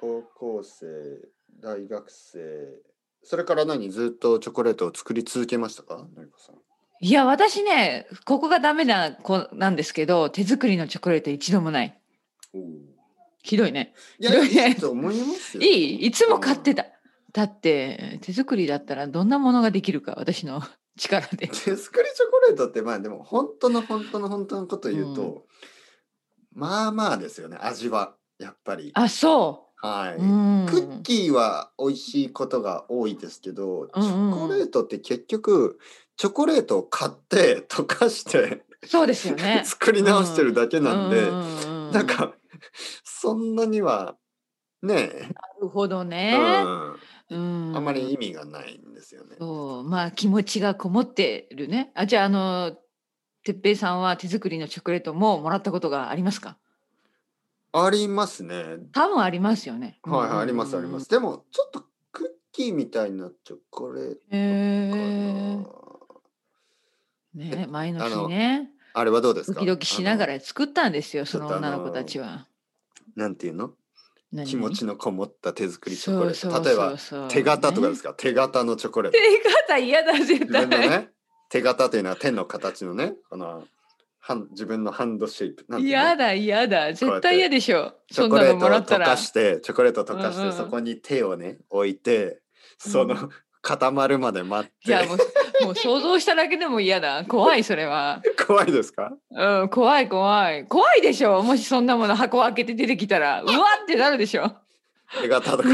高校生大学生それから何ずっとチョコレートを作り続けましたか？のりこさん。いや、私ね、ここがダメな子なんですけど、手作りのチョコレート一度もない。ひどいね。いやいねいいと思いますよ。いい。いつも買ってた。だって、手作りだったらどんなものができるか、私の力で。手作りチョコレートってまあでも本当の本当の本当のこと言うと、まあまあですよね味はやっぱり。あ、そはい。クッキーは美味しいことが多いですけど、チョコレートって結局チョコレートを買って 溶かしてそうですよね。作り直してるだけなんで、うんなんかそんなにはねえ、なるほどうね。ん、うん。あまり意味がないんですよね。そう、まあ気持ちがこもってるね。あ、じゃあ、あの、哲平さんは手作りのチョコレートももらったことがありますか？ありますね。多分ありますよね。はいはいありますあります。。でもちょっとクッキーみたいなチョコレートえな。ね、前の日ね、あれはどうですか？ドキドキしながら作ったんですよ、その女の子たちは。なんていうの？何？気持ちのこもった手作りチョコレート。例えば手形とかですねか、手形のチョコレート。手形嫌だ、絶対。ね、手形というのは手の形のね、この自分のハンドシェイプ。嫌だ、嫌だ。絶対嫌でしょ。チョコレートを溶。かして、チョコレートを溶かして、うんうんそこに手をね、置いて、その、固まるまで待って。いや、もう、もう想像しただけでも嫌だ。怖い、それは。怖いですか？うん、怖い、怖い。怖いでしょ。もしそんなもの箱開けて出てきたら、うわってなるでしょ。手形とか、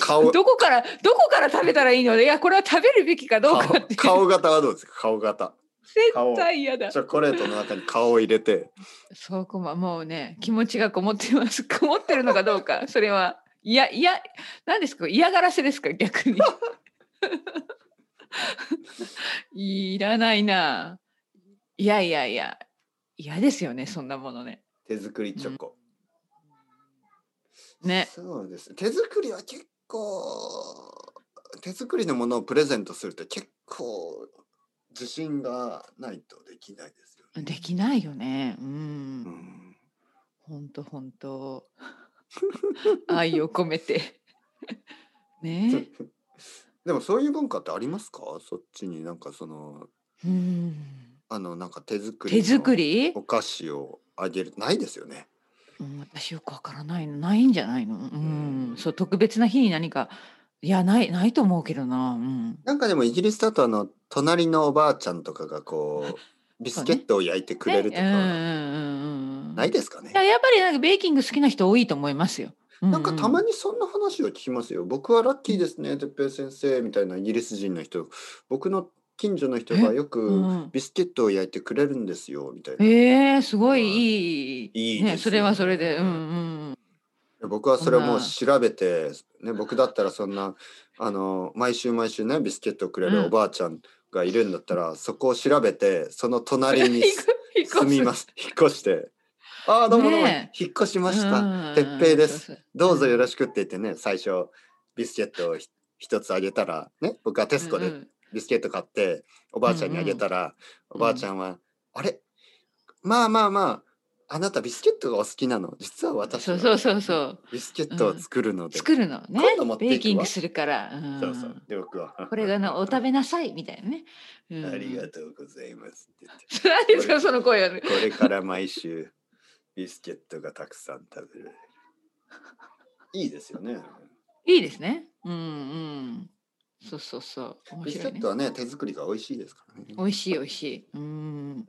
顔、どこから、どこから食べたらいいので、いや、これは食べるべきかどうかって。顔顔型はどうですか？顔型。絶対嫌だチ。ョコレートの中に顔を入れて、そうこま、もうね、気持ちがこもってます。こもってるのかどうか、それは。いや、いや、何ですか？嫌がらせですか？逆に。いらないな。いやいやいや、嫌ですよね、そんなものね。手作りチョコ。ね。そうです。手作りは結構、手作りのものをプレゼントすると結構、自信がないとできないですよね。できないよね。う。うんんほんとほんと。愛を込めて。ね。でもそういう文化ってありますか？そっちになんかそのうん。あのなんか手作り手の作り？お菓子をあげるないですよね。うん、私よくわからないのないんじゃないの、うんうんそう特別な日に何かいやないないと思うけどな、うん、なんかでもイギリスだとあの隣のおばあちゃんとかがこう ビスケットを焼いてくれるとか、ないですかね？い。ややっぱりなんかベーキング好きな人多いと思いますよ。なんかたまに、にそんな話を聞きますよ。僕はラッキーですね、てっぺい先生みたいなイギリス人の人、僕の近所の人がようくん。ビスケットを焼いてくれるんですよみたいな。えー、すごいいい。ね、いいですよそれはそれで、うんうん、僕はそれをもう調べて、ね、僕だったらそんなあの毎週毎週ねビスケットをくれるうん。おばあちゃんがいるんだったら、そこを調べてその隣に 住みます。引っ越して「ああどうもどうも、ね引っ越しました、うん。てっぺいですどうぞよろしく」って言ってね最初ビスケットをひ一つあげたらね僕はテスコでビスケット買っておばあちゃんにあげたら、ん。おばあちゃんは「あれ？まあまあまああなたビスケットがお好きなの？実は私は。そうそうそうそう。ビスケットを作るので、作るのね。ベーキングするから、うん。そうそう。で僕は。これがな お食べなさいみたいなね、うん、ありがとうございますって何ですかその声はね。これから毎週ビスケットがたくさん食べる。いいですよね。いいですね。うんうん。そうそうそう。ね。ビスケットはね手作りが美味しいですからね。美味しい美味しい。うん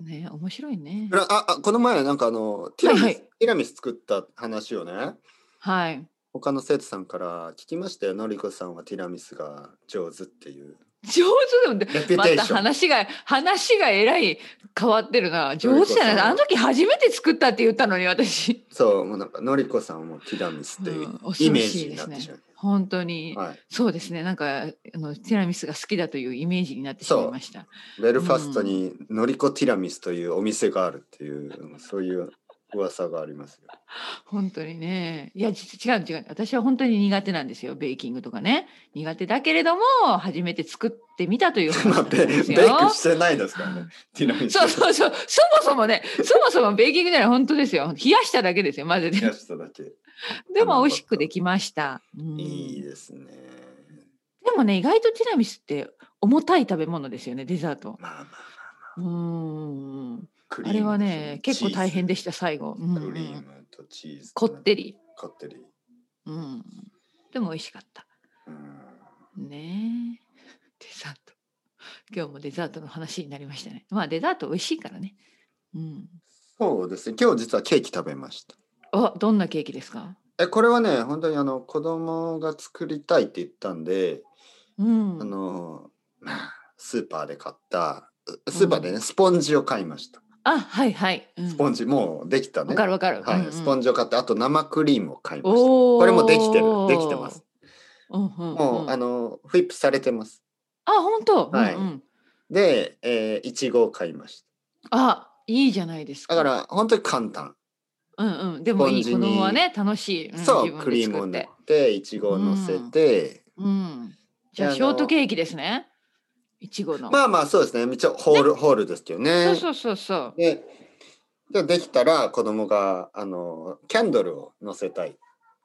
ね面白いね。あああこの前なんかあのティラミス、はいはい。ティラミス作った話をねはい。他の生徒さんから聞きましたよ。のりこさんはティラミスが上手っていう上手でレピュまた話が話がえらい変わってるな。上手じゃない。あの時初めて作ったって言ったのに私、そうもうなんかのりこさんはもうティラミスっていうイメージしいですね。になってしまう、本当に、はい。そうですね。なんかあのティラミスが好きだというイメージになってしまいました。ベルファストにのりこティラミスというお店があるっていう、そういう噂がありますよ。本当にね。いや、ち違う違う。私は本当に苦手なんですよ。ベーキングとかね。苦手だけれども、初めて作ってみたという話まあなんベベですよ。イクしてないですからね。そうそうそう。そもそもね、そもそもベーキングじゃない、本当ですよ。冷やしただけですよ、混ぜて。冷やしただけ。でも美味しくできました。うんいいですね。でもね、意外とティラミスって重たい食べ物ですよね、デザート。まあまあうーん。クあれはね、結構大変でしした、最後。うんクリームとチーズ。こって。り。こってり。うん。でも美味しかった。うんねえ。デザート。今日もデザートの話になりましたね。まあデザート美味しいからね。うん。そうですね。今日実はケーキ食べました。あ、どんなケーキですか？え、これはね、本当にあの子供が作りたいって言ったんで、うん。あの、まあ、スーパーで買った、うスーパーでね、スポンジを買いました。あ、はいはい。うんスポンジ、もうできたわね。かるわかる。はい、スポンジ。ジを買って、あと生クリームを買いました。これもできてる、できてます。。うんうん、うん。もう、あの、フィップされてます。あ、本当？はいうんうん。で、えー、いちごを買いましあ、いいじゃないですた。か。だから、本当に簡単。うんうん。でもいい子供はね、楽しい。んそう、クリームを塗って、いちごを乗せて、うん。じゃあショートケーキですね。いちごの。まあまあ、そうですね。一応、ホール、ホールですけどね。そうそうそうそう。で、でできたら、子供が、あの、キャンドルを乗せたい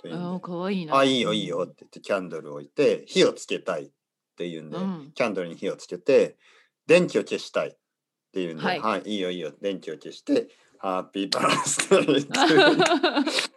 というんで。ああ、可愛いな。あ、いいよいいよって言ってキャンドルを置いて火をつけたいっていうんで、うんキャンドルに火をつけて電気を消したいっていうんで、ははいい、いいよいいよ電気を消してハッピーバースデー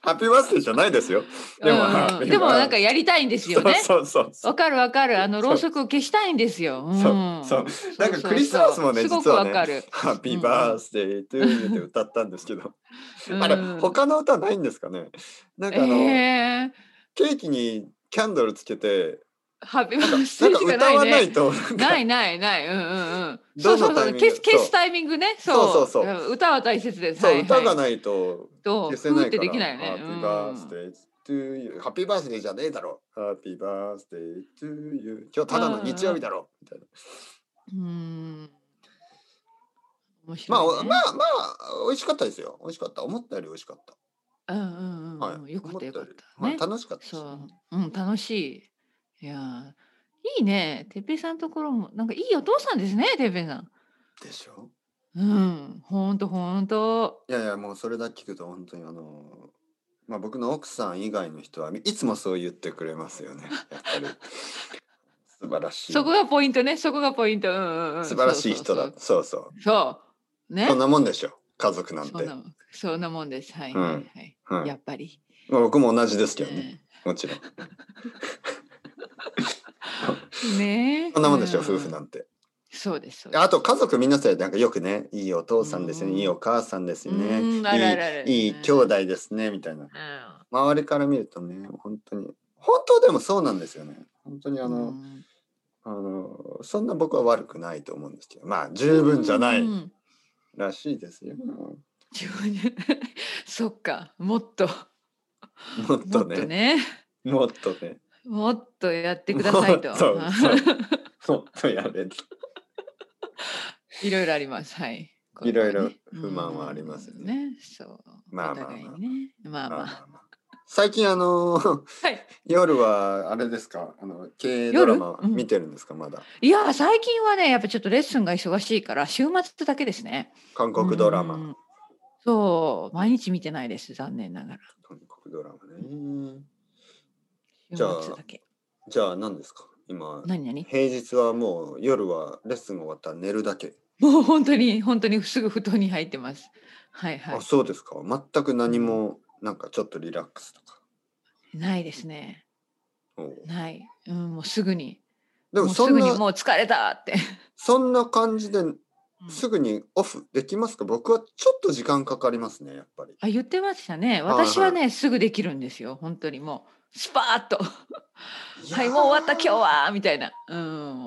ハッピーバースデーじゃないですよ。でも、でもなんかやりたいんですよね。そうそうわかるわかる。あのろうそくを消したいんですよ。うん。そうそう。なんかクリスマスもね実はね。ハッピーバースデーというで歌ったんですけど、うん。あれ他の歌ないんですかね？なんかあの、ええケーキにキャンドルつけてハッピーバなんかースデーしかないね。わないとないないない。うんうんうん。そうそうそう。消す消すタイミングね。そうそうそう歌は大切です。そう、歌がないとと消せないから。できないよね。ハッピーバースデートゥーユー。ハッピーバースデーじゃねえだろ。ハッピーバースデートゥーユー。今日ただの日曜日だろ。みたいな。うん。うん面ま白あ、いね。まあ、まあ、美味しかったですよ。美味しかった。思ったより美味しかった。うんうんうん。はい。よかったよかった。ねはい。楽しかったです。そう。うん、楽しい。いやー、いいね。てっぺいさんのところも、なんかいいお父さんですね、てっぺいさん。でしょ？うん、ほんとほんと。いやいや、もうそれだけ聞くと本当にあの、まあ僕の奥さん以外の人はいつもそう言ってくれますよね。やっぱり。素晴らしい。そこがポイントね、そこがポイント。うんうんうん。素晴らしい人だ。そうそう。そう。そう。ねそん。なもんでしょ？家族なんて。そんなもんです。はいうんはいはい。はいやっぱり。まあ僕も同じですけどね。ねもちろん。ねえ。そんなもんでしょ、う夫婦なんて。そうです。あと家族みんなでなんかよくね、いいお父さんですね、うん。いいお母さんですよね、いいいい兄弟ですね、みたいな。う周りから見るとね、本当に、本当でもそうなんですよね。本当にあんの、うん。あの、そんな僕は悪くないと思うんですけど、まあ十分じゃないうんらしいですよ。そっか、もっと、もっともっとね、ね、もっとね。もっとやってくださいと。そうそう もっとやれ。いろいろあります。はい。いろいろ不満はありますよねうんね。そう。まあまあまあね。まあまあ。まあまあまあ最近あのはい。夜はあれですか？あの経営ドラマ見てるんですか、まだいや、最近はね、やっぱちょっとレッスンが忙しいから、週末だけですね。韓国ドラマ、うんそう、毎日見てないです。残念ながら。韓国ドラマね週じゃあ。じゃあ何ですか？今何何？平日はもう夜はレッスンが終わったら寝るだけ、もう本当に、本当にすぐ布団に入ってます。はいはあそうですか全く何もなんかちょっとリラックスとかい。ないですね。ない。うん、もうすぐに。でももうすぐにそんなもう疲れたって。そんな感じでうんすぐにオフできますか？僕はちょっと時間かかりますねやっぱりあ、言ってましたね。はいはい私はね、すぐできるんですよ。本当にもう、スパーッと。やはい、もう終わった今日はみたいな。う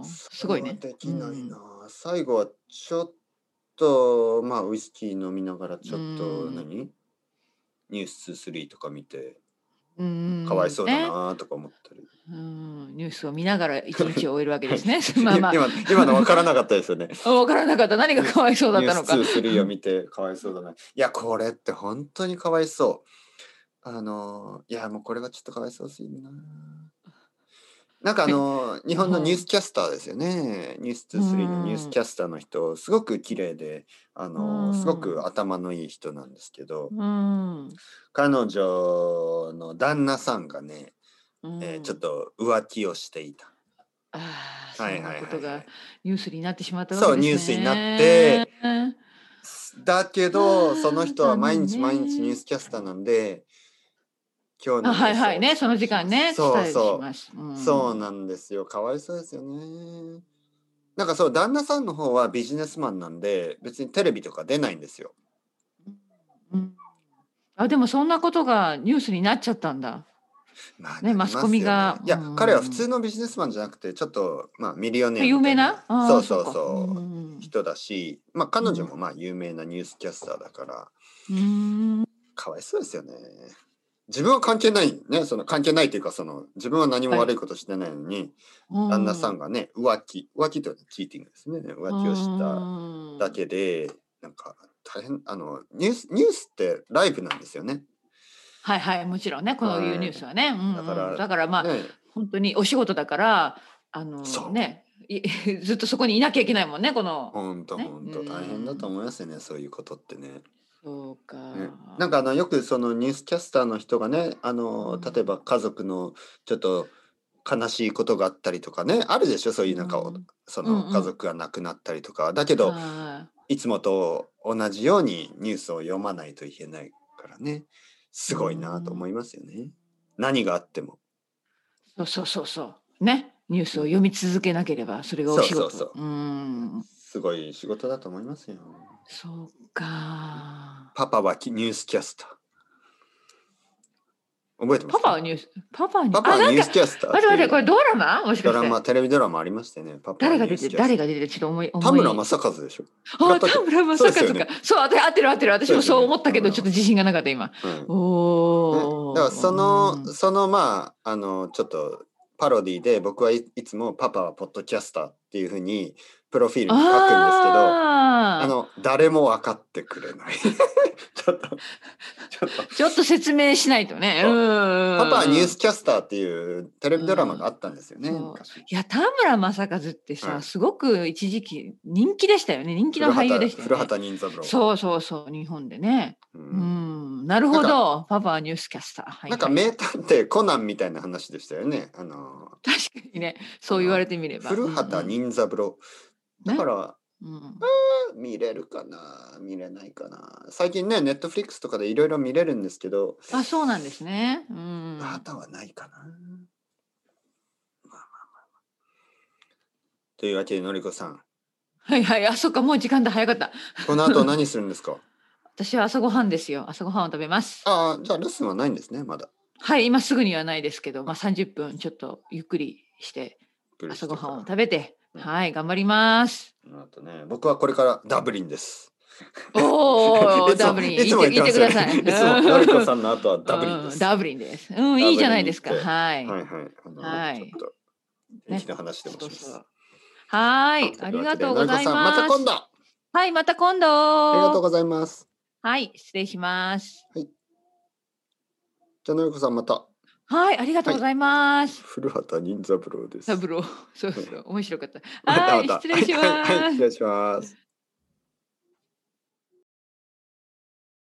ん。すごいね。できないな、最後はちょっとまあウイスキー飲みながらちょっとうん何、ニュース3とか見てうんかわいそうだねなとか思ったり。うん、ニュースを見ながら一日を終えるわけですね。まあまあ、今今の分からなかったですよね。分からなかった。何がかわいそうだったのかニュー。ス2、3を見てかわいそうだな。いや、これって本当にかわいそう。あの、いや、もうこれはちょっとかわいそうすぎるな。なんかあの、日本のニュースキャスターですよね。ニュース2、3のニュースキャスターの人、すごく綺麗で、あうの、んすごく頭のいい人なんですけど、うん。彼女の旦那さんがね、うんえーちょっ。と浮気をしていた。あはいはいことがニュースになってしまったわけですね。そうニュースになってうん。だけあど、ーその人は毎日毎日ニュースキャスターなんで、今日のあ、はいはい。ね、その時間ね、そうそう。うん。そうなんですよ。かわいそうですよね。なんかそう、旦那さんの方はビジネスマンなんで、別にテレビとか出ないんですよ。うん。あ、でもそんなことがニュースになっちゃったんだ。まあねマスコミが。いや、うん。彼は普通のビジネスマンじゃなくて、ちょっと、まあ、ミリオネア有名な？そうそうか。そう。ん。人だし、まあ、彼女もまあ有名なニュースキャスターだから、うん。かわいそうですよね。自分は関係ないね、その関係ないというか、その自分は何も悪いことしてないのに、旦那さんがね、浮気、浮気というのはチーティングですね。浮気をしただけで、なんか大変、あの、ニュース、ニュースってライブなんですよね。はいはいもちろんねこのいうニュースはね、うんうん。だからだからまあ、ね。本当にお仕事だからあのねい ずっとそこにいなきゃいけないもんねこの。ほんとねほん。と大変だと思いますよね、そういうことってね。そうか、ね。なんかあのよくそのニュースキャスターの人がねあのうん。例えば家族のちょっと悲しいことがあったりとかねあるでしょそういうなんか、うん。そうんうん。の家族が亡くなったりとか、だけどはいつもと同じようにニュースを読まないといけないからね。すごいなと思いますよね。何があっても。そうそうそうそう。ね。ニュースを読み続けなければそれがお仕事。そうそうそう。うん。すごい仕事だと思いますよ。そうか。パパはきニュースキャスター。覚えてますパパはニュースパパにパパはニュースキャスター待って待ってこれれドラマ？もしかして。ドラマ、テレビドラマありましたよね。パパは誰が出てる誰が出てる？ちょっと思い思い。田村正和でしょ。あ田村正和かそうね。そう私合ってる合ってる。私もそう思ったけどちょっと自信がなかった今。うん。おお、ね。だからその、うん。そのまああのちょっとパロディで僕はいいつも「パパはポッドキャスター」っていうふうにプロフィールに書くんですけどあの誰も分かってくれない。ちょっとちょっと。説明しないとね。パパはニュースキャスターっていうテレビドラマがあったんですよね、いや田村正和ってさ、はい。すごく一時期人気でしたよね。人気の俳優でしたよね。古畑任三郎。そうそうそう日本でね。ううんんなるほなど。パパはニュースキャスター。はいはい。なんか名探偵コナンみたいな話でしたよね。あの確かにね。そう言われてみれば。古畑任三郎。だから、うんうん見れるかな？見れないかな？最近ねネットフリックスとかでいろいろ見れるんですけど、あそうなんですね。うん。あとはないかな、まあまあまあまあ。というわけでのりこさん。はいはい。あそっかもう時間だ。早かった。この後何するんですか？私は朝ごはんですよ朝ごはんを食べます。ああじゃあレッスンはないんですねまだはい今すぐにはないですけどまあ30分ちょっとゆっくりして朝ごはんを食べて、うんはい、頑張ります。この後ね僕はこれからダブリンですおお、ダブリン、いつも言ってください。いつものりこさんの後はダブリンですうんダブリンです。うん、いいじゃないですか。はい。はいはいちょっと天気の話でもします。はい、ありがとうございます。また今度あはい、また今度。りがとうございますはい、失礼します。じゃあのりこさんまたはい、ありがとうございます。古畑任三郎ですサブロー、そうそう、面白かっ た。はい、失礼します。はい、はい、失礼します。